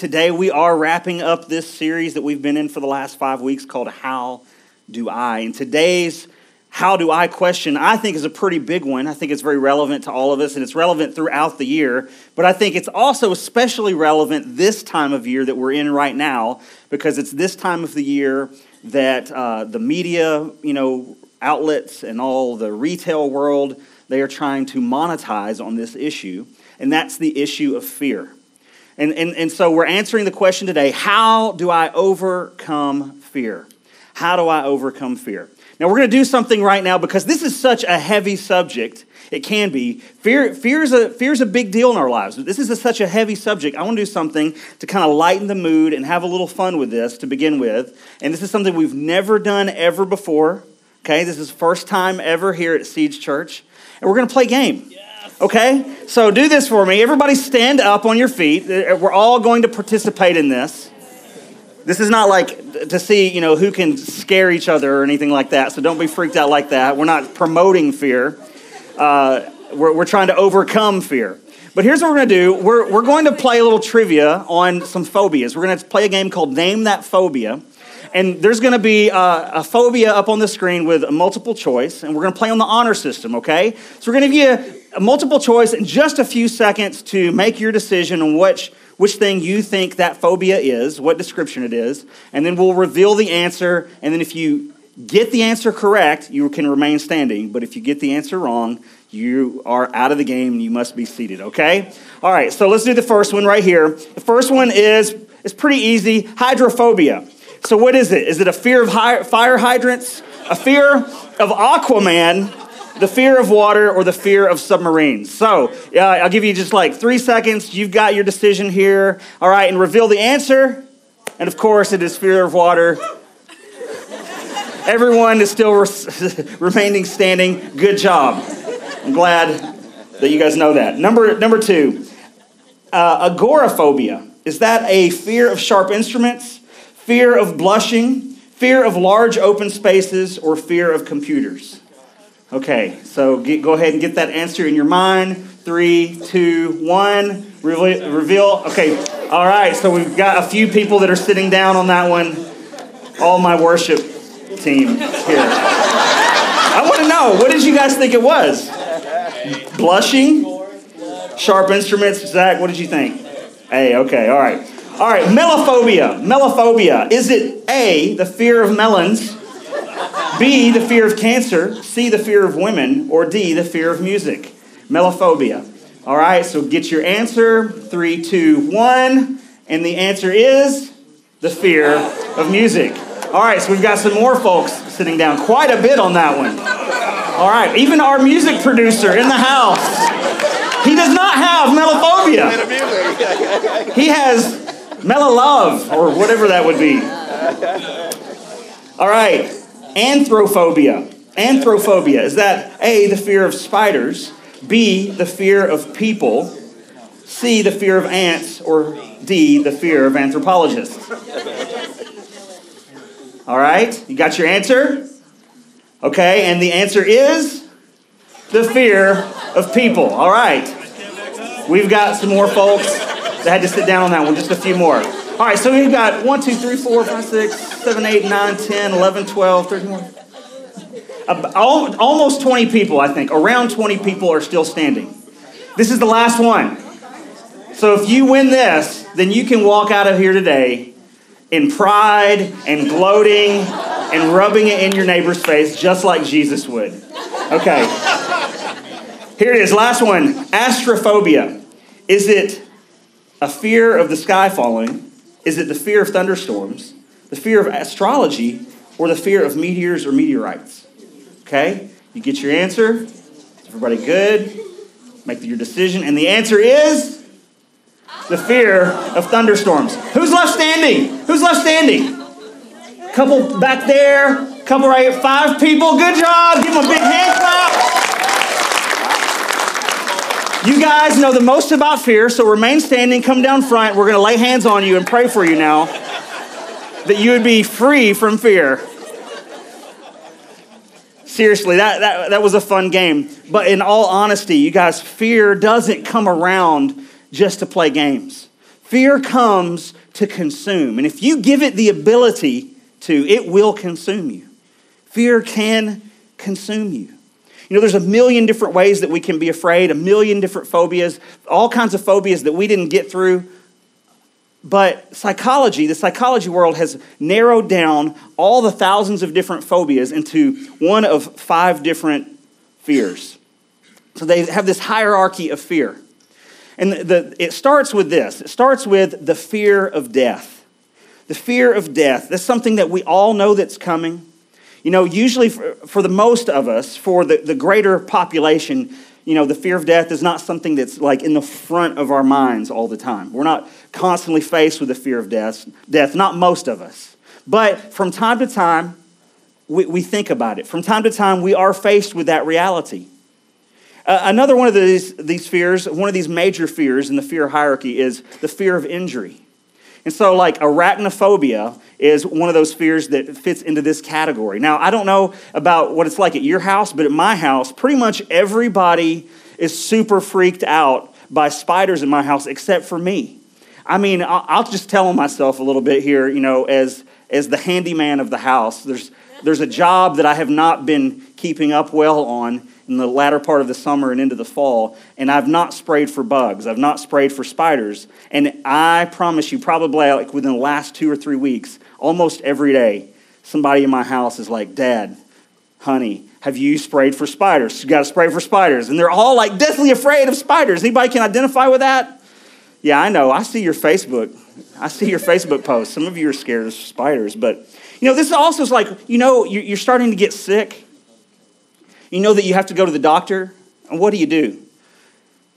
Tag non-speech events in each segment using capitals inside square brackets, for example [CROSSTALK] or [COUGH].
today we are wrapping up this series that we've been in for the last five weeks called How Do I? And today's How Do I question, I think, is a pretty big one. I think it's very relevant to all of us, and it's relevant throughout the year. But I think it's also especially relevant this time of year that we're in right now, because it's this time of the year that uh, the media, you know, outlets and all the retail world, they are trying to monetize on this issue, and that's the issue of fear. And, and, and so we're answering the question today how do I overcome fear? How do I overcome fear? Now, we're going to do something right now because this is such a heavy subject. It can be. Fear, fear, is a, fear is a big deal in our lives. This is a, such a heavy subject. I want to do something to kind of lighten the mood and have a little fun with this to begin with. And this is something we've never done ever before. Okay, this is first time ever here at Siege Church. And we're going to play a game. Okay? So do this for me. Everybody stand up on your feet. Uh, we're all going to participate in this. This is not like to see, you know, who can scare each other or anything like that. So don't be freaked out like that. We're not promoting fear. Uh, we're, we're trying to overcome fear. But here's what we're going to do. We're, we're going to play a little trivia on some phobias. We're going to play a game called Name That Phobia. And there's going to be a, a, phobia up on the screen with a multiple choice, and we're going to play on the honor system, okay? So we're going to give you multiple choice in just a few seconds to make your decision on which, which thing you think that phobia is, what description it is, and then we'll reveal the answer. And then if you get the answer correct, you can remain standing. But if you get the answer wrong, you are out of the game and you must be seated, okay? All right, so let's do the first one right here. The first one is, it's pretty easy hydrophobia. So, what is it? Is it a fear of fire hydrants, a fear of Aquaman, the fear of water, or the fear of submarines? So, uh, I'll give you just like three seconds. You've got your decision here. All right, and reveal the answer. And of course, it is fear of water. Everyone is still re- [LAUGHS] remaining standing. Good job. I'm glad that you guys know that. Number, number two, uh, agoraphobia. Is that a fear of sharp instruments? fear of blushing, fear of large open spaces, or fear of computers? Okay, so get, go ahead and get that answer in your mind. Three, two, one. Reveal, reveal. Okay, all right, so we've got a few people that are sitting down on that one. All my worship team here. I want to know, what did you guys think it was? Blushing? Sharp instruments? Zach, what did you think? Hey, okay, all right. All right, melophobia. Melophobia. Is it A, the fear of melons, B, the fear of cancer, C, the fear of women, or D, the fear of music? Melophobia. All right, so get your answer. Three, two, one. And the answer is the fear of music. All right, so we've got some more folks sitting down. Quite a bit on that one. All right, even our music producer in the house. He does not have melophobia. He has Mellow love, or whatever that would be. All right, anthrophobia. Anthrophobia is that A, the fear of spiders, B, the fear of people, C, the fear of ants, or D, the fear of anthropologists. All right, you got your answer? Okay, and the answer is the fear of people. All right, we've got some more folks that had to sit down on that one. Just a few more. All right, so we've got 1, 2, 3, 4, 5, 6, 7, 8, 9, 10, 11, 12, 13. Almost 20 people, I think. Around 20 people are still standing. This is the last one. So if you win this, then you can walk out of here today in pride and gloating and rubbing it in your neighbor's face just like Jesus would. Okay. Here it is. Last one astrophobia. Is it a fear of the sky falling? Is it the fear of thunderstorms, the fear of astrology, or the fear of meteors or meteorites? Okay? You get your answer. Everybody good? Make your decision. And the answer is the fear of thunderstorms. Who's left standing? Who's left standing? Couple back there, couple right here, five people. Good job. Give them a big hand clap. You guys know the most about fear, so remain standing, come down front. We're going to lay hands on you and pray for you now that you would be free from fear. Seriously, that, that, that was a fun game. But in all honesty, you guys, fear doesn't come around just to play games. Fear comes to consume. And if you give it the ability to, it will consume you. Fear can consume you. You know, there's a million different ways that we can be afraid, a million different phobias, all kinds of phobias that we didn't get through. But psychology, the psychology world has narrowed down all the thousands of different phobias into one of five different fears. So they have this hierarchy of fear. And the, the, it starts with this it starts with the fear of death. The fear of death. That's something that we all know that's coming. You know, usually for, for the most of us, for the, the greater population, you know, the fear of death is not something that's like in the front of our minds all the time. We're not constantly faced with the fear of death, death, not most of us. But from time to time, we, we think about it. From time to time, we are faced with that reality. Uh, another one of these, these fears, one of these major fears in the fear hierarchy is the fear of injury. And so, like, arachnophobia is one of those fears that fits into this category. Now, I don't know about what it's like at your house, but at my house, pretty much everybody is super freaked out by spiders in my house except for me. I mean, I'll just tell myself a little bit here, you know, as, as the handyman of the house. There's, there's a job that I have not been keeping up well on, in the latter part of the summer and into the fall, and I've not sprayed for bugs. I've not sprayed for spiders. And I promise you, probably like within the last two or three weeks, almost every day, somebody in my house is like, Dad, honey, have you sprayed for spiders? You got to spray for spiders. And they're all like deathly afraid of spiders. Anybody can identify with that? Yeah, I know. I see your Facebook. I see your Facebook posts. Some of you are scared of spiders, but you know, this also is like, you know, you're starting to get sick you know that you have to go to the doctor, and what do you do?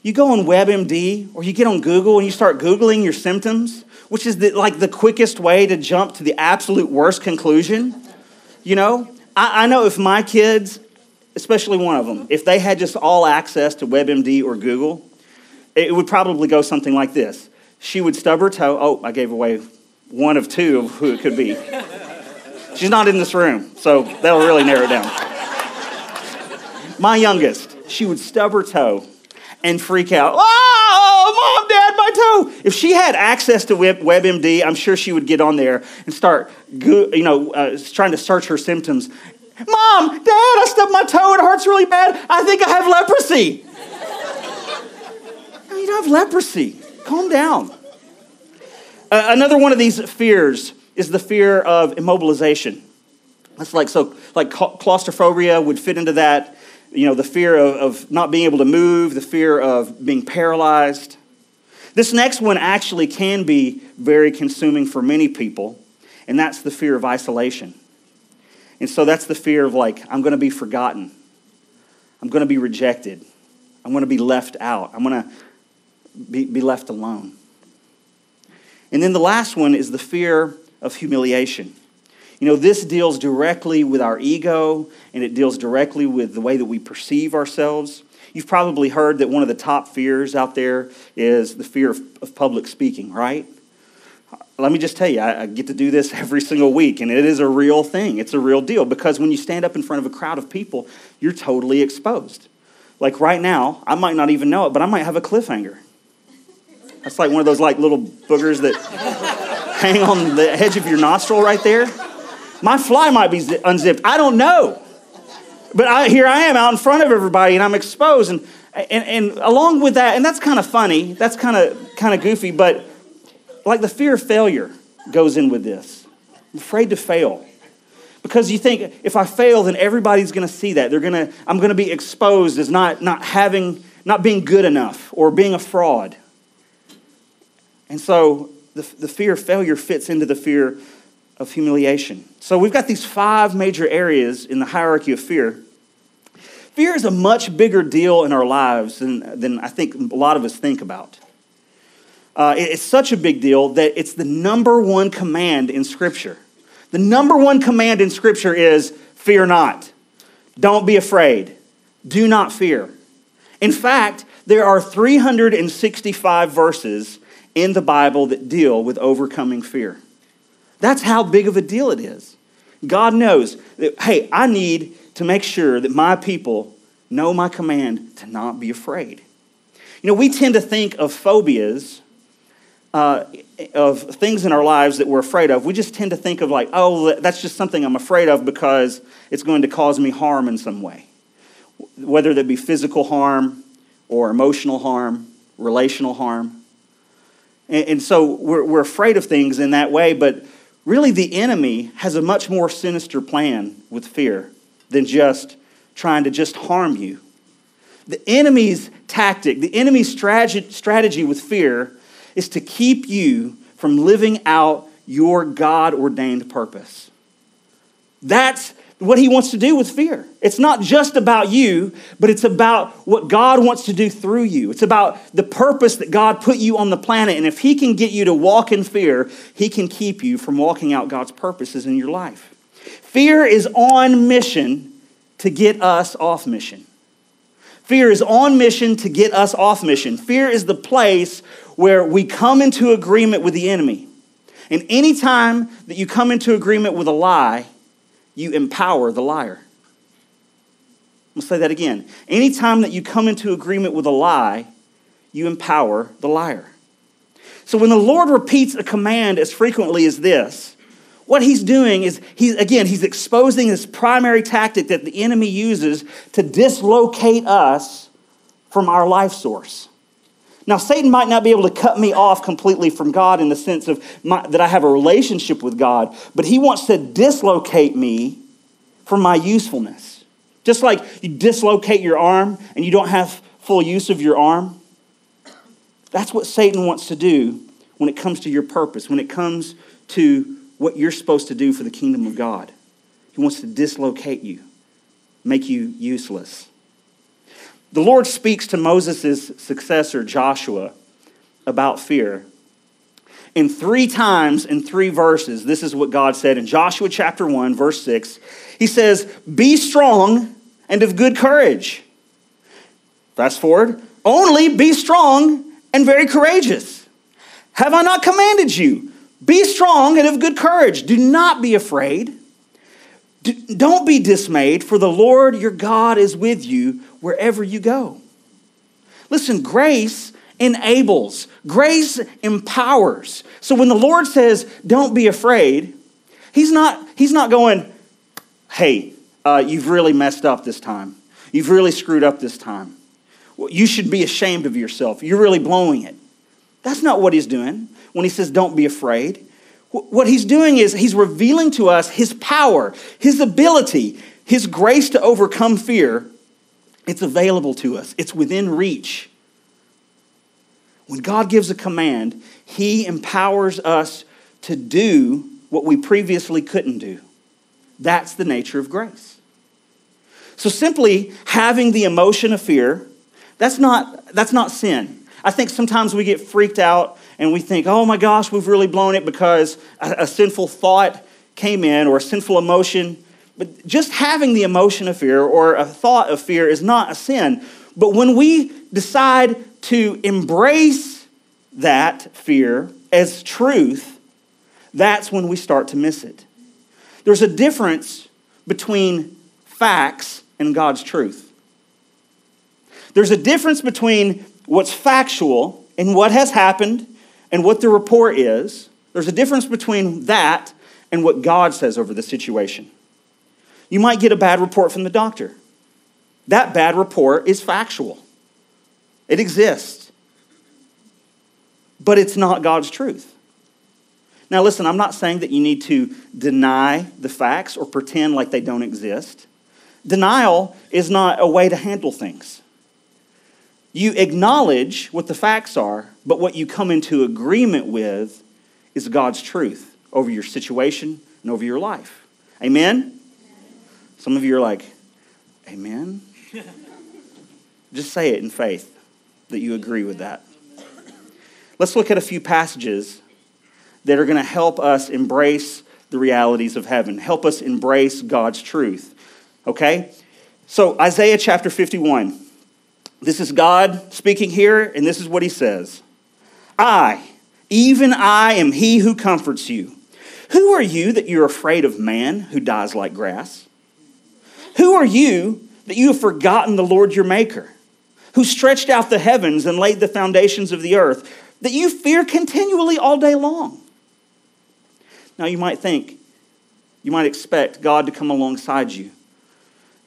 You go on WebMD or you get on Google and you start Googling your symptoms, which is the, like the quickest way to jump to the absolute worst conclusion. You know, I, I know if my kids, especially one of them, if they had just all access to WebMD or Google, it would probably go something like this. She would stub her toe. Oh, I gave away one of two of who it could be. She's not in this room, so that'll really narrow it down. My youngest, she would stub her toe and freak out. Oh, mom, dad, my toe. If she had access to WebMD, I'm sure she would get on there and start, you know, uh, trying to search her symptoms. Mom, dad, I stubbed my toe. It hurts really bad. I think I have leprosy. [LAUGHS] you don't have leprosy. Calm down. Uh, another one of these fears is the fear of immobilization. That's like so, like claustrophobia would fit into that you know, the fear of, of not being able to move, the fear of being paralyzed. This next one actually can be very consuming for many people, and that's the fear of isolation. And so that's the fear of like, I'm going to be forgotten. I'm going to be rejected. I'm going to be left out. I'm going to be, be left alone. And then the last one is the fear of humiliation. You know, this deals directly with our ego and it deals directly with the way that we perceive ourselves. You've probably heard that one of the top fears out there is the fear of, of public speaking, right? Let me just tell you, I, I get to do this [LAUGHS] every single week, and it is a real thing. It's a real deal because when you stand up in front of a crowd of people, you're totally exposed. Like right now, I might not even know it, but I might have a cliffhanger. That's like one of those like little boogers that [LAUGHS] hang on the edge of your nostril right there. My fly might be unzipped. I don't know. But I, here I am out in front of everybody and I'm exposed. And, and, and along with that, and that's kind of funny, that's kind of kind of goofy, but like the fear of failure goes in with this. I'm afraid to fail. Because you think if I fail, then everybody's going to see that. They're going to, I'm going to be exposed as not, not having, not being good enough or being a fraud. And so the, the fear of failure fits into the fear of humiliation. So we've got these five major areas in the hierarchy of fear. Fear is a much bigger deal in our lives than, than I think a lot of us think about. Uh, it's such a big deal that it's the number one command in Scripture. The number one command in Scripture is fear not. Don't be afraid. Do not fear. In fact, there are 365 verses in the Bible that deal with overcoming fear. That's how big of a deal it is. God knows that, hey, I need to make sure that my people know my command to not be afraid. You know, we tend to think of phobias uh, of things in our lives that we're afraid of, we just tend to think of like, oh, that's just something I'm afraid of because it's going to cause me harm in some way. Whether that be physical harm or emotional harm, relational harm. And, and so we're, we're afraid of things in that way, but really the enemy has a much more sinister plan with fear than just trying to just harm you. The enemy's tactic, the enemy's strategy with fear is to keep you from living out your God ordained purpose. That's what he wants to do with fear. It's not just about you, but it's about what God wants to do through you. It's about the purpose that God put you on the planet. And if he can get you to walk in fear, he can keep you from walking out God's purposes in your life. Fear is on mission to get us off mission. Fear is on mission to get us off mission. Fear is the place where we come into agreement with the enemy. And anytime that you come into agreement with a lie, you empower the liar. I'm going to say that again. Anytime that you come into agreement with a lie, you empower the liar. So when the Lord repeats a command as frequently as this, what he's doing is he's again he's exposing his primary tactic that the enemy uses to dislocate us from our life source. Now, Satan might not be able to cut me off completely from God in the sense of my, that I have a relationship with God, but he wants to dislocate me from my usefulness. Just like you dislocate your arm and you don't have full use of your arm. That's what Satan wants to do when it comes to your purpose, when it comes to what you're supposed to do for the kingdom of God. He wants to dislocate you, make you useless. The Lord speaks to Moses' successor, Joshua, about fear. In three times in three verses, this is what God said in Joshua chapter 1, verse 6. He says, Be strong and of good courage. Fast forward, only be strong and very courageous. Have I not commanded you? Be strong and of good courage. Do not be afraid. Don't be dismayed, for the Lord your God is with you wherever you go. Listen, grace enables, grace empowers. So when the Lord says, don't be afraid, he's not, he's not going, hey, uh, you've really messed up this time. You've really screwed up this time. You should be ashamed of yourself. You're really blowing it. That's not what he's doing when he says, don't be afraid. What he's doing is he's revealing to us his power, his ability, his grace to overcome fear it's available to us, it's within reach. When God gives a command, He empowers us to do what we previously couldn't do. That's the nature of grace. So simply having the emotion of fear, that's not, that's not sin. I think sometimes we get freaked out and we think, oh my gosh, we've really blown it because a, a sinful thought came in or a sinful emotion but just having the emotion of fear or a thought of fear is not a sin. But when we decide to embrace that fear as truth, that's when we start to miss it. There's a difference between facts and God's truth. There's a difference between what's factual and what has happened and what the report is. There's a difference between that and what God says over the situation. You might get a bad report from the doctor. That bad report is factual, it exists, but it's not God's truth. Now, listen, I'm not saying that you need to deny the facts or pretend like they don't exist. Denial is not a way to handle things. You acknowledge what the facts are, but what you come into agreement with is God's truth over your situation and over your life. Amen? Some of you are like, Amen? [LAUGHS] Just say it in faith that you agree with that. Let's look at a few passages that are going to help us embrace the realities of heaven, help us embrace God's truth. Okay? So, Isaiah chapter 51. This is God speaking here, and this is what he says I, even I, am he who comforts you. Who are you that you're afraid of man who dies like grass? Who are you that you have forgotten the Lord your Maker, who stretched out the heavens and laid the foundations of the earth, that you fear continually all day long. Now, you might think, you might expect God to come alongside you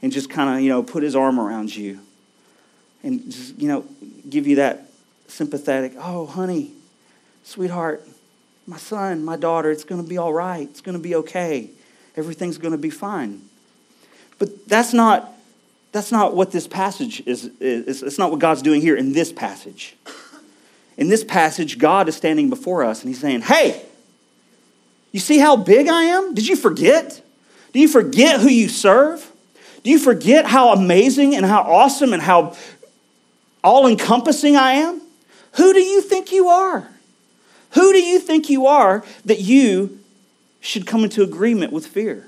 and just kind of, you know, put his arm around you and just, you know, give you that sympathetic, oh, honey, sweetheart, my son, my daughter, it's going to be all right. It's going to be okay. Everything's going to be fine. But that's not, that's not what this passage is, is. It's not what God's doing here in this passage. In this passage, God is standing before us and he's saying, Hey, you see how big I am? Did you forget? Do you forget who you serve? Do you forget how amazing and how awesome and how all encompassing I am? Who do you think you are? Who do you think you are that you should come into agreement with fear?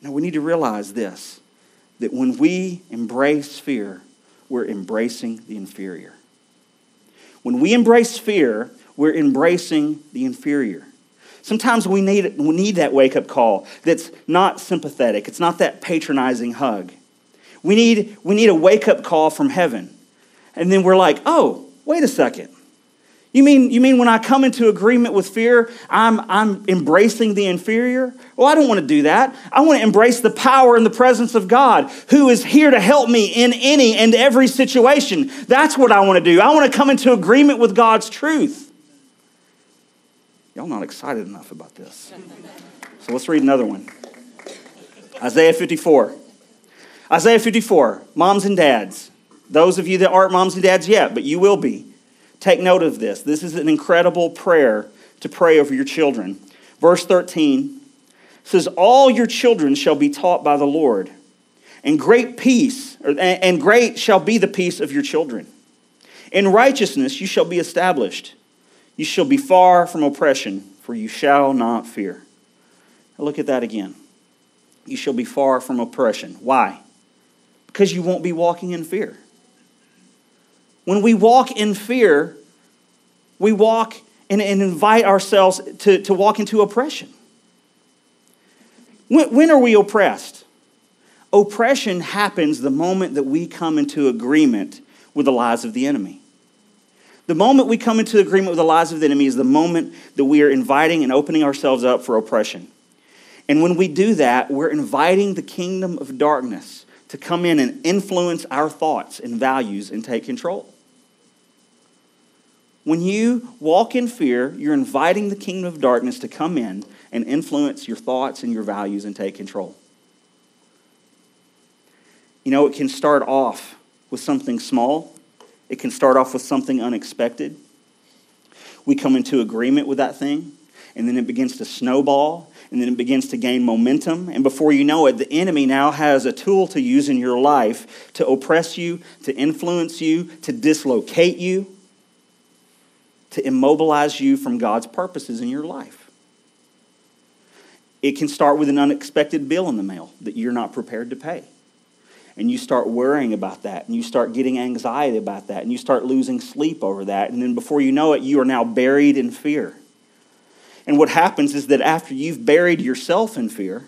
Now, we need to realize this that when we embrace fear, we're embracing the inferior. When we embrace fear, we're embracing the inferior. Sometimes we need, we need that wake up call that's not sympathetic, it's not that patronizing hug. We need, we need a wake up call from heaven. And then we're like, oh, wait a second. You mean, you mean when I come into agreement with fear, I'm, I'm embracing the inferior? Well, I don't want to do that. I want to embrace the power and the presence of God who is here to help me in any and every situation. That's what I want to do. I want to come into agreement with God's truth. Y'all not excited enough about this. So let's read another one Isaiah 54. Isaiah 54, moms and dads. Those of you that aren't moms and dads yet, but you will be. Take note of this. This is an incredible prayer to pray over your children. Verse 13 says, All your children shall be taught by the Lord, and great peace, and great shall be the peace of your children. In righteousness you shall be established. You shall be far from oppression, for you shall not fear. Now look at that again. You shall be far from oppression. Why? Because you won't be walking in fear. When we walk in fear, we walk and, and invite ourselves to, to walk into oppression. When, when are we oppressed? Oppression happens the moment that we come into agreement with the lies of the enemy. The moment we come into agreement with the lies of the enemy is the moment that we are inviting and opening ourselves up for oppression. And when we do that, we're inviting the kingdom of darkness to come in and influence our thoughts and values and take control. When you walk in fear, you're inviting the kingdom of darkness to come in and influence your thoughts and your values and take control. You know, it can start off with something small, it can start off with something unexpected. We come into agreement with that thing, and then it begins to snowball, and then it begins to gain momentum. And before you know it, the enemy now has a tool to use in your life to oppress you, to influence you, to dislocate you to immobilize you from God's purposes in your life. It can start with an unexpected bill in the mail that you're not prepared to pay. And you start worrying about that, and you start getting anxiety about that, and you start losing sleep over that. And then before you know it, you are now buried in fear. And what happens is that after you've buried yourself in fear,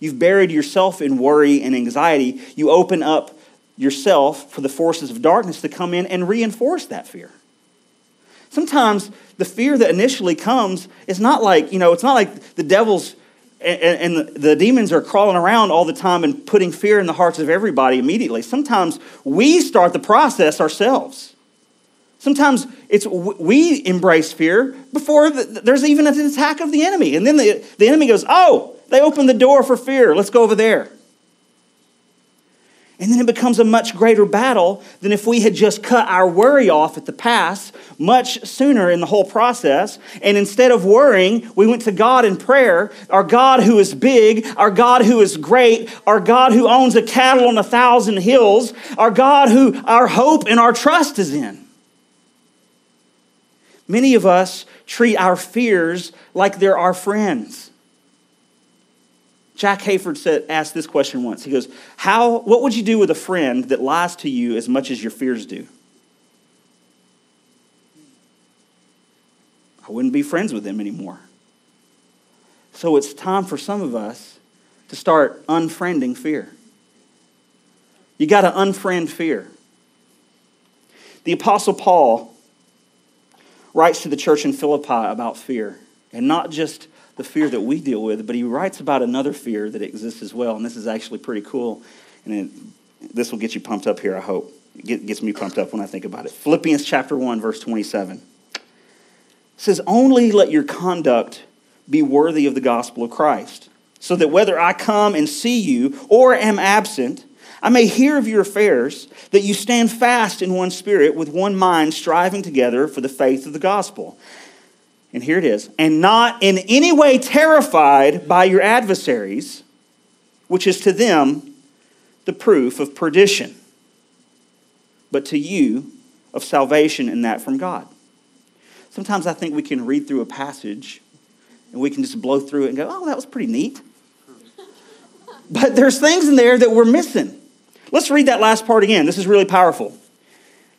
you've buried yourself in worry and anxiety, you open up yourself for the forces of darkness to come in and reinforce that fear. Sometimes the fear that initially comes is not like, you know, it's not like the devil's and, and, the demons are crawling around all the time and putting fear in the hearts of everybody immediately. Sometimes we start the process ourselves. Sometimes it's we embrace fear before the, there's even an attack of the enemy. And then the, the enemy goes, Oh, they opened the door for fear. Let's go over there. And then it becomes a much greater battle than if we had just cut our worry off at the pass much sooner in the whole process. And instead of worrying, we went to God in prayer, our God who is big, our God who is great, our God who owns a cattle on a thousand hills, our God who our hope and our trust is in. Many of us treat our fears like they're our friends. Jack Hayford said, asked this question once. He goes, How, What would you do with a friend that lies to you as much as your fears do? I wouldn't be friends with them anymore. So it's time for some of us to start unfriending fear. You got to unfriend fear. The Apostle Paul writes to the church in Philippi about fear, and not just the fear that we deal with, but he writes about another fear that exists as well. And this is actually pretty cool. And it, this will get you pumped up here, I hope. It gets me pumped up when I think about it. Philippians chapter 1, verse 27 says, Only let your conduct be worthy of the gospel of Christ, so that whether I come and see you or am absent, I may hear of your affairs, that you stand fast in one spirit, with one mind, striving together for the faith of the gospel. And here it is, and not in any way terrified by your adversaries, which is to them the proof of perdition, but to you of salvation, and that from God. Sometimes I think we can read through a passage and we can just blow through it and go, oh, that was pretty neat. [LAUGHS] But there's things in there that we're missing. Let's read that last part again. This is really powerful.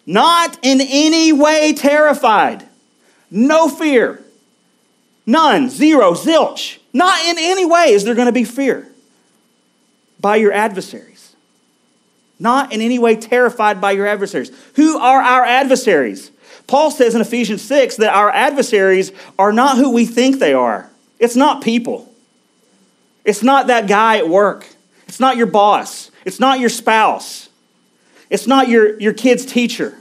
Not in any way terrified, no fear, none, zero, zilch. Not in any way is there going to be fear by your adversaries. Not in any way terrified by your adversaries. Who are our adversaries? Paul says in Ephesians 6 that our adversaries are not who we think they are. It's not people. It's not that guy at work. It's not your boss. It's not your spouse. It's not your, your kid's teacher.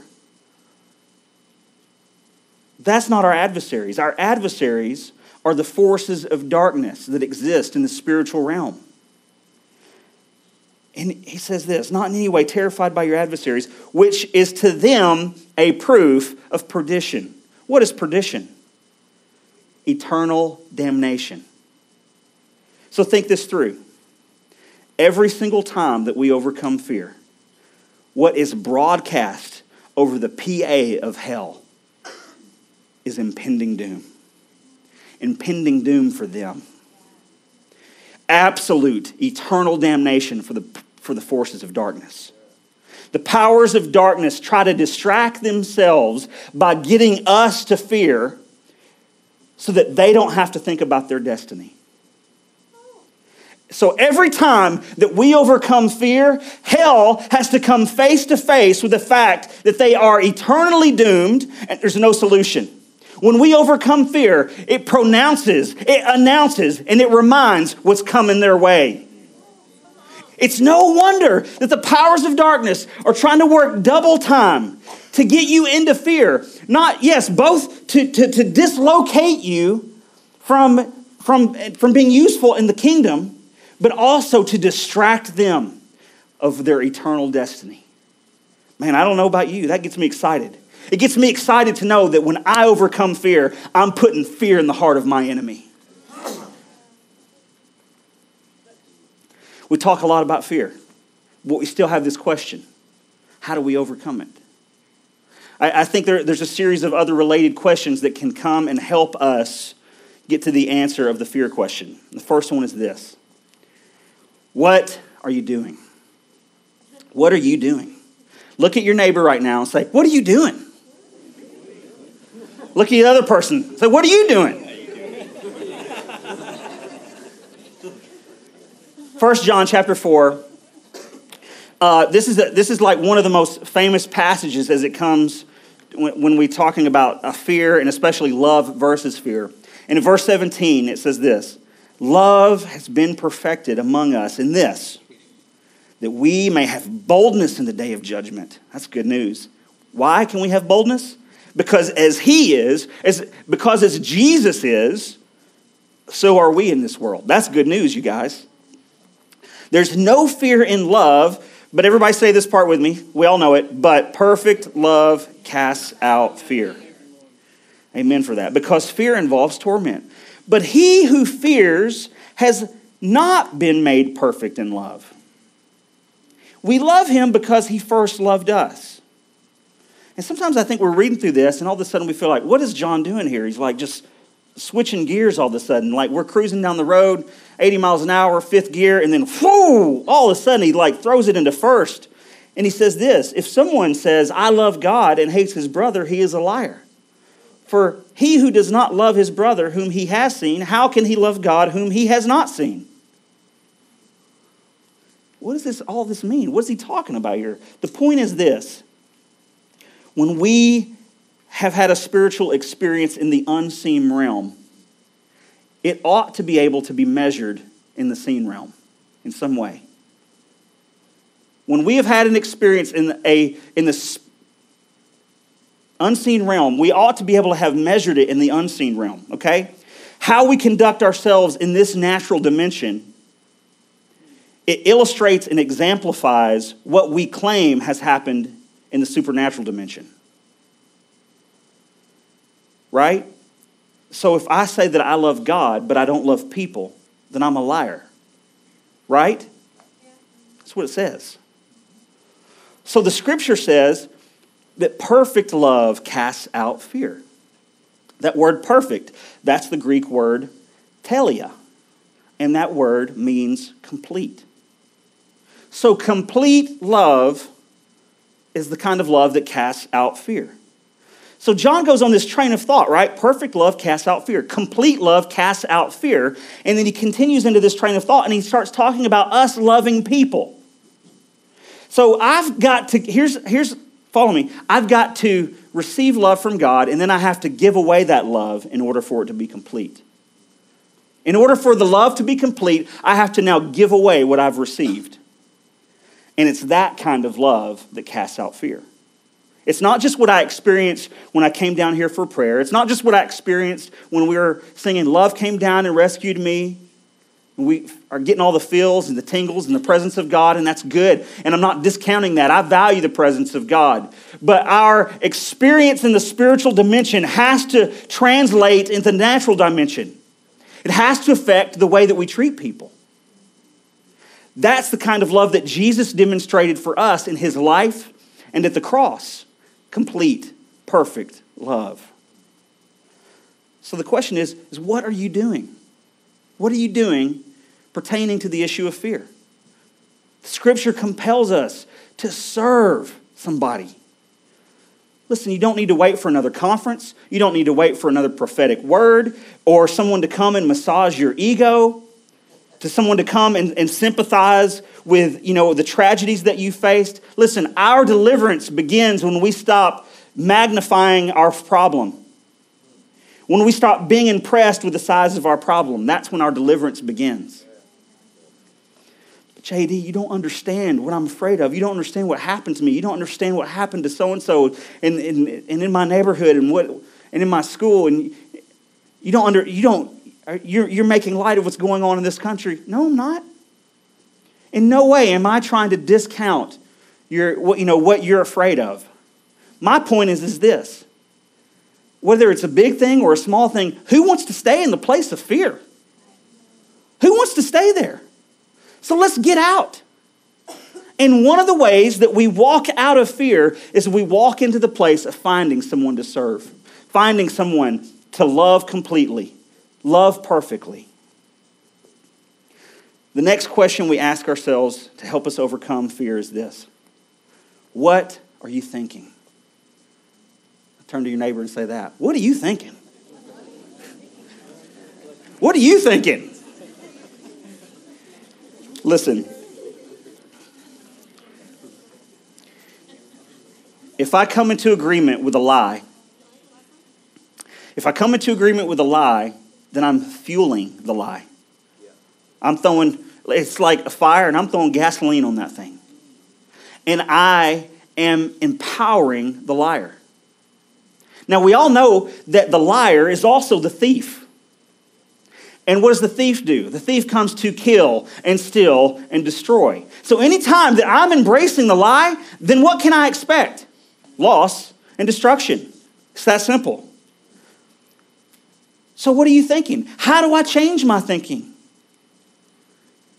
That's not our adversaries. Our adversaries are the forces of darkness that exist in the spiritual realm. And he says this not in any way terrified by your adversaries, which is to them a proof of perdition. What is perdition? Eternal damnation. So think this through. Every single time that we overcome fear, what is broadcast over the PA of hell is impending doom. Impending doom for them. Absolute, eternal damnation for the for the forces of darkness. The powers of darkness try to distract themselves by getting us to fear so that they don't have to think about their destiny. So every time that we overcome fear, hell has to come face to face with the fact that they are eternally doomed and there's no solution. When we overcome fear, it pronounces, it announces, and it reminds what's coming their way. It's no wonder that the powers of darkness are trying to work double time to get you into fear. Not, yes, both to, to, to dislocate you from, from, from being useful in the kingdom, but also to distract them of their eternal destiny. Man, I don't know about you. That gets me excited. It gets me excited to know that when I overcome fear, I'm putting fear in the heart of my enemy. We talk a lot about fear, but we still have this question how do we overcome it? I, I think there, there's a series of other related questions that can come and help us get to the answer of the fear question. The first one is this What are you doing? What are you doing? Look at your neighbor right now and say, What are you doing? Look at the other person. Say, What are you doing? 1 John chapter 4. Uh, this, is a, this is like one of the most famous passages as it comes when, when we're talking about a fear and especially love versus fear. And in verse 17, it says this Love has been perfected among us in this, that we may have boldness in the day of judgment. That's good news. Why can we have boldness? Because as He is, as, because as Jesus is, so are we in this world. That's good news, you guys. There's no fear in love, but everybody say this part with me. We all know it. But perfect love casts out fear. Amen for that. Because fear involves torment. But he who fears has not been made perfect in love. We love him because he first loved us. And sometimes I think we're reading through this, and all of a sudden we feel like, what is John doing here? He's like just switching gears all of a sudden. Like we're cruising down the road, 80 miles an hour, fifth gear, and then whoo, all of a sudden he like throws it into first. And he says this if someone says, I love God and hates his brother, he is a liar. For he who does not love his brother whom he has seen, how can he love God whom he has not seen? What does this all this mean? What is he talking about here? The point is this. When we have had a spiritual experience in the unseen realm, it ought to be able to be measured in the seen realm in some way. When we have had an experience in, a, in the unseen realm, we ought to be able to have measured it in the unseen realm, okay? How we conduct ourselves in this natural dimension, it illustrates and exemplifies what we claim has happened in the supernatural dimension. Right? So if I say that I love God, but I don't love people, then I'm a liar. Right? That's what it says. So the scripture says that perfect love casts out fear. That word perfect, that's the Greek word telia. And that word means complete. So complete love is the kind of love that casts out fear. So John goes on this train of thought, right? Perfect love casts out fear. Complete love casts out fear. And then he continues into this train of thought and he starts talking about us loving people. So I've got to, here's, here's, follow me. I've got to receive love from God and then I have to give away that love in order for it to be complete. In order for the love to be complete, I have to now give away what I've received. And it's that kind of love that casts out fear. It's not just what I experienced when I came down here for prayer. It's not just what I experienced when we were singing, Love came down and rescued me. We are getting all the feels and the tingles and the presence of God, and that's good. And I'm not discounting that. I value the presence of God. But our experience in the spiritual dimension has to translate into the natural dimension, it has to affect the way that we treat people. That's the kind of love that Jesus demonstrated for us in his life and at the cross complete, perfect love. So the question is, is what are you doing? What are you doing pertaining to the issue of fear? Scripture compels us to serve somebody. Listen, you don't need to wait for another conference. You don't need to wait for another prophetic word or someone to come and massage your ego, to someone to come and, and sympathize with you know the tragedies that you faced listen our deliverance begins when we stop magnifying our problem when we stop being impressed with the size of our problem that's when our deliverance begins JD, you don't understand what I'm afraid of. You don't understand what happened to me. You don't understand what happened to so and so and in my neighborhood and what and in my school. And you don't under you don't you're, you're making light of what's going on in this country. No, I'm not. In no way am I trying to discount your, what, you know, what you're afraid of. My point is, is this whether it's a big thing or a small thing, who wants to stay in the place of fear? Who wants to stay there? So let's get out. And one of the ways that we walk out of fear is we walk into the place of finding someone to serve, finding someone to love completely, love perfectly. The next question we ask ourselves to help us overcome fear is this What are you thinking? Turn to your neighbor and say that. What are you thinking? What are you thinking? Listen. If I come into agreement with a lie, if I come into agreement with a lie, then I'm fueling the lie. I'm throwing, it's like a fire, and I'm throwing gasoline on that thing. And I am empowering the liar. Now, we all know that the liar is also the thief. And what does the thief do? The thief comes to kill and steal and destroy. So, anytime that I'm embracing the lie, then what can I expect? Loss and destruction. It's that simple. So, what are you thinking? How do I change my thinking?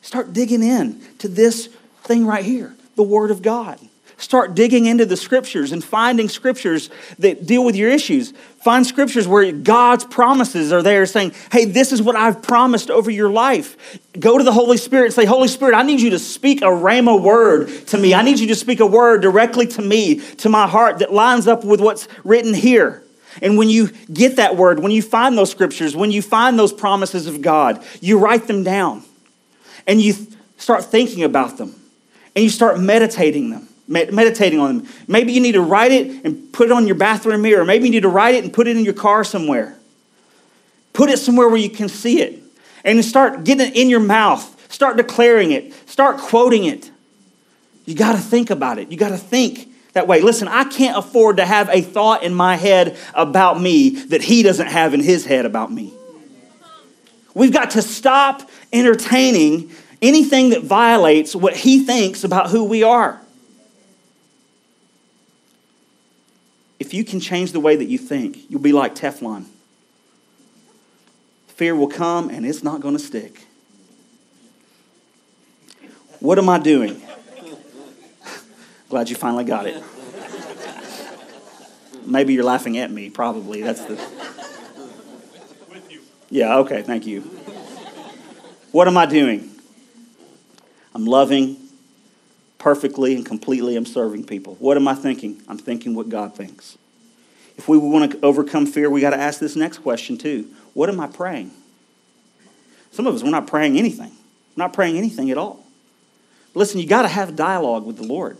Start digging in to this thing right here, the Word of God. Start digging into the scriptures and finding scriptures that deal with your issues. Find scriptures where God's promises are there saying, hey, this is what I've promised over your life. Go to the Holy Spirit and say, Holy Spirit, I need you to speak a rhema word to me. I need you to speak a word directly to me, to my heart that lines up with what's written here. And when you get that word, when you find those scriptures, when you find those promises of God, you write them down and you start thinking about them and you start meditating them, meditating on them. Maybe you need to write it and put it on your bathroom mirror. Maybe you need to write it and put it in your car somewhere. Put it somewhere where you can see it. And start getting it in your mouth. Start declaring it. Start quoting it. You got to think about it. You got to think that way. Listen, I can't afford to have a thought in my head about me that he doesn't have in his head about me. We've got to stop entertaining anything that violates what he thinks about who we are. If you can change the way that you think, you'll be like Teflon. Fear will come and it's not going to stick. What am I doing? Glad you finally got it. Maybe you're laughing at me, probably. That's the. Yeah, okay, thank you. What am I doing? I'm loving perfectly and completely. I'm serving people. What am I thinking? I'm thinking what God thinks. If we want to overcome fear, we got to ask this next question too. What am I praying? Some of us, we're not praying anything. We're not praying anything at all. Listen, you got to have dialogue with the Lord.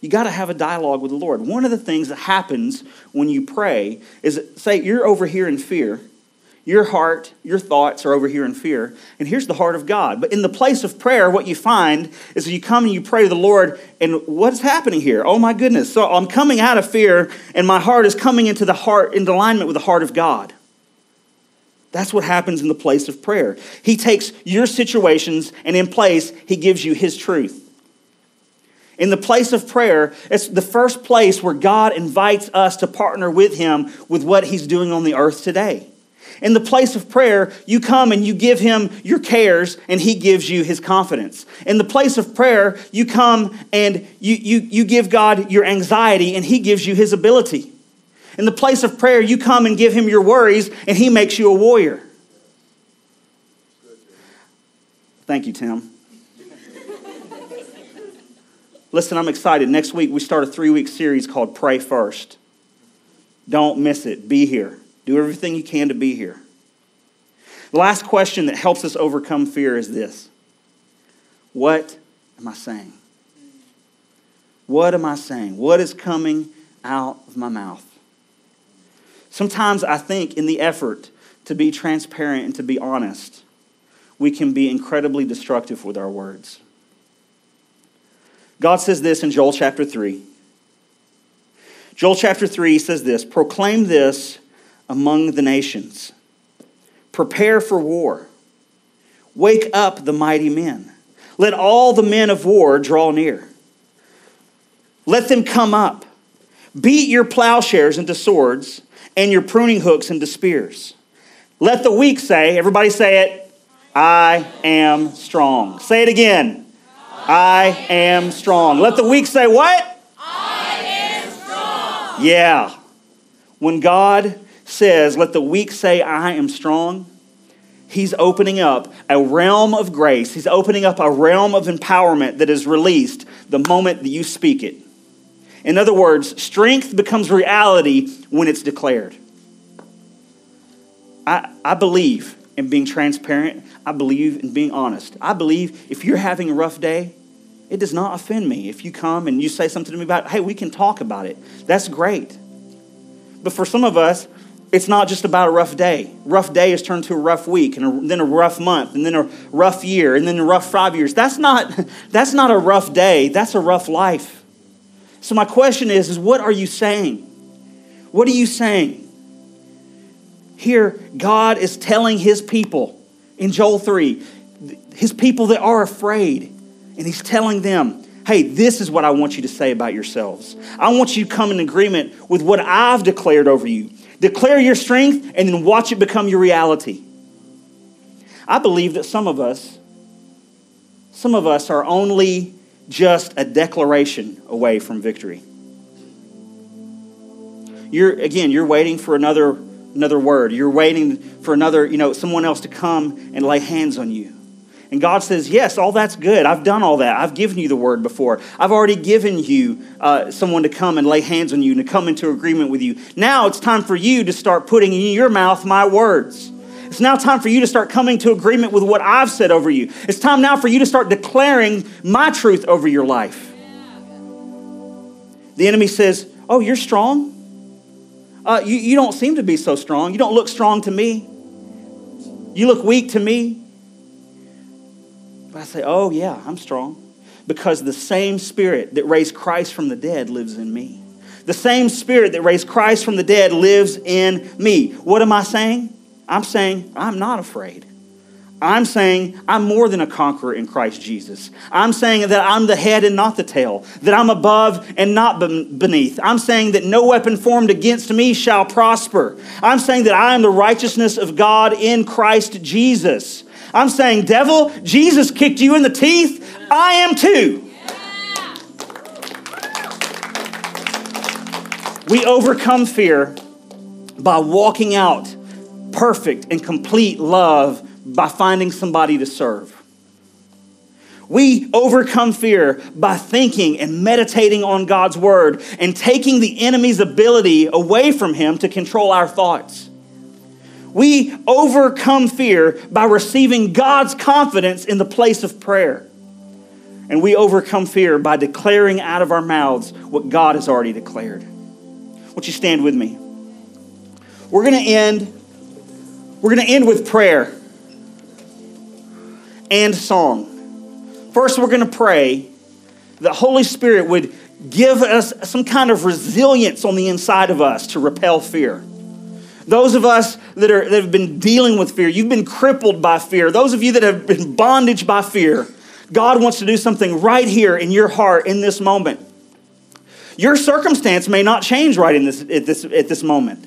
You got to have a dialogue with the Lord. One of the things that happens when you pray is say you're over here in fear. Your heart, your thoughts are over here in fear. And here's the heart of God. But in the place of prayer, what you find is you come and you pray to the Lord, and what's happening here? Oh my goodness. So I'm coming out of fear, and my heart is coming into the heart, into alignment with the heart of God. That's what happens in the place of prayer. He takes your situations, and in place, He gives you His truth. In the place of prayer, it's the first place where God invites us to partner with Him with what He's doing on the earth today. In the place of prayer, you come and you give Him your cares, and He gives you His confidence. In the place of prayer, you come and you, you, you give God your anxiety, and He gives you His ability. In the place of prayer, you come and give Him your worries, and He makes you a warrior. Thank you, Tim. Listen, I'm excited. Next week, we start a three week series called Pray First. Don't miss it. Be here. Do everything you can to be here. The last question that helps us overcome fear is this What am I saying? What am I saying? What is coming out of my mouth? Sometimes I think in the effort to be transparent and to be honest, we can be incredibly destructive with our words. God says this in Joel chapter 3. Joel chapter 3 says this Proclaim this among the nations, prepare for war, wake up the mighty men. Let all the men of war draw near. Let them come up. Beat your plowshares into swords and your pruning hooks into spears. Let the weak say, everybody say it, I am strong. Say it again. I am strong. Let the weak say, What? I am strong. Yeah. When God says, Let the weak say, I am strong, He's opening up a realm of grace. He's opening up a realm of empowerment that is released the moment that you speak it. In other words, strength becomes reality when it's declared. I, I believe in being transparent. I believe in being honest. I believe if you're having a rough day, it does not offend me if you come and you say something to me about, hey, we can talk about it. That's great. But for some of us, it's not just about a rough day. Rough day is turned to a rough week, and a, then a rough month, and then a rough year, and then a rough five years. That's not, [LAUGHS] that's not a rough day. That's a rough life. So my question is, is what are you saying? What are you saying? Here, God is telling his people in Joel 3, his people that are afraid, and he's telling them, hey, this is what I want you to say about yourselves. I want you to come in agreement with what I've declared over you. Declare your strength and then watch it become your reality. I believe that some of us, some of us are only just a declaration away from victory. You're again, you're waiting for another another word. You're waiting for another, you know, someone else to come and lay hands on you. And God says, Yes, all that's good. I've done all that. I've given you the word before. I've already given you uh, someone to come and lay hands on you and to come into agreement with you. Now it's time for you to start putting in your mouth my words. It's now time for you to start coming to agreement with what I've said over you. It's time now for you to start declaring my truth over your life. The enemy says, Oh, you're strong? Uh, you, you don't seem to be so strong. You don't look strong to me. You look weak to me. I say, Oh, yeah, I'm strong. Because the same spirit that raised Christ from the dead lives in me. The same spirit that raised Christ from the dead lives in me. What am I saying? I'm saying, I'm not afraid. I'm saying I'm more than a conqueror in Christ Jesus. I'm saying that I'm the head and not the tail, that I'm above and not beneath. I'm saying that no weapon formed against me shall prosper. I'm saying that I am the righteousness of God in Christ Jesus. I'm saying, devil, Jesus kicked you in the teeth. I am too. We overcome fear by walking out perfect and complete love by finding somebody to serve. We overcome fear by thinking and meditating on God's word and taking the enemy's ability away from him to control our thoughts. We overcome fear by receiving God's confidence in the place of prayer. And we overcome fear by declaring out of our mouths what God has already declared. Won't you stand with me? We're going to end we're going to end with prayer and song. First, we're going to pray that Holy Spirit would give us some kind of resilience on the inside of us to repel fear. Those of us that, are, that have been dealing with fear, you've been crippled by fear. Those of you that have been bondage by fear, God wants to do something right here in your heart in this moment. Your circumstance may not change right in this, at, this, at this moment.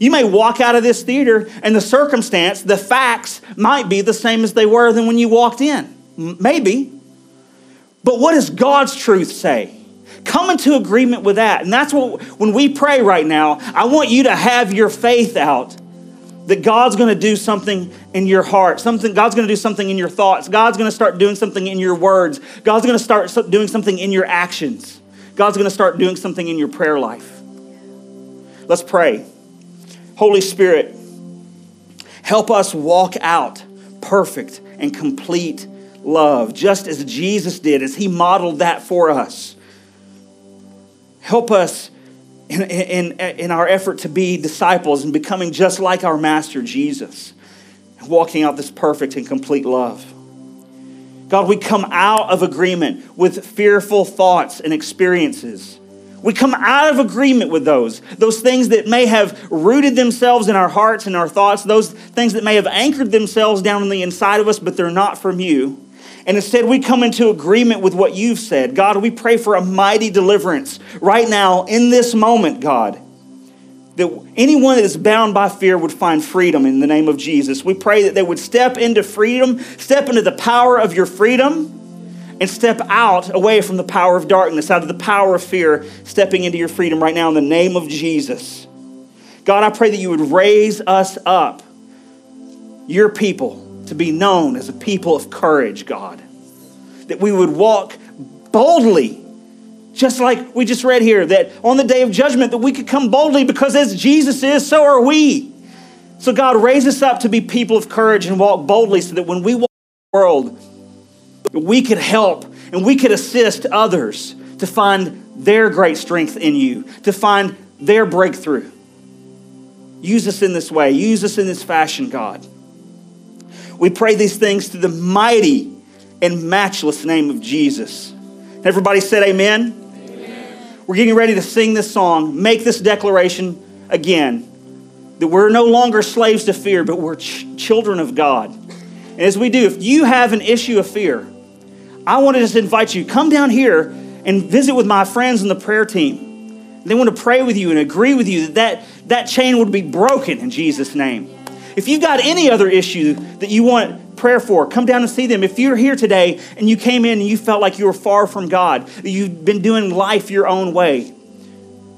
You may walk out of this theater and the circumstance, the facts might be the same as they were than when you walked in. Maybe. But what does God's truth say? Come into agreement with that. And that's what, when we pray right now, I want you to have your faith out that God's going to do something in your heart. Something God's going to do something in your thoughts. God's going to start doing something in your words. God's going to start doing something in your actions. God's going to start doing something in your prayer life. Let's pray. Holy Spirit, help us walk out perfect and complete love, just as Jesus did, as He modeled that for us. Help us in, in, in our effort to be disciples and becoming just like our Master Jesus, walking out this perfect and complete love. God, we come out of agreement with fearful thoughts and experiences we come out of agreement with those, those things that may have rooted themselves in our hearts and our thoughts, those things that may have anchored themselves down in the inside of us, but they're not from you. And instead, we come into agreement with what you've said. God, we pray for a mighty deliverance right now in this moment, God. That anyone that is bound by fear would find freedom in the name of Jesus. We pray that they would step into freedom, step into the power of your freedom and step out away from the power of darkness, out of the power of fear, stepping into your freedom right now in the name of Jesus. God, I pray that you would raise us up, your people, to be known as a people of courage, God. That we would walk boldly, just like we just read here, that on the day of judgment, that we could come boldly because as Jesus is, so are we. So, God, raise us up to be people of courage and walk boldly so that when we walk the world, we could help and we could assist others to find their great strength in you, to find their breakthrough. Use us in this way. Use us in this fashion, God. We pray these things through the mighty and matchless name of Jesus. Everybody said amen. amen. We're getting ready to sing this song, make this declaration again that we're no longer slaves to fear, but we're ch- children of God. And as we do, if you have an issue of fear, I want to just invite you, come down here and visit with my friends in the prayer team. They want to pray with you and agree with you that that, that chain would be broken in Jesus' name. If you've got any other issue that you want prayer for, come down and see them. If you're here today and you came in and you felt like you were far from God, you've been doing life your own way,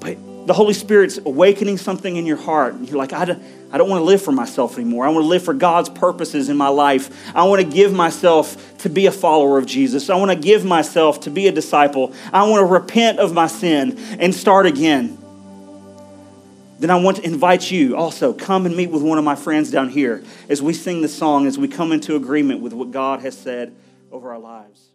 but the Holy Spirit's awakening something in your heart, and you're like, I don't, I don't want to live for myself anymore. I want to live for God's purposes in my life. I want to give myself to be a follower of Jesus. I want to give myself to be a disciple. I want to repent of my sin and start again. Then I want to invite you also come and meet with one of my friends down here as we sing the song, as we come into agreement with what God has said over our lives.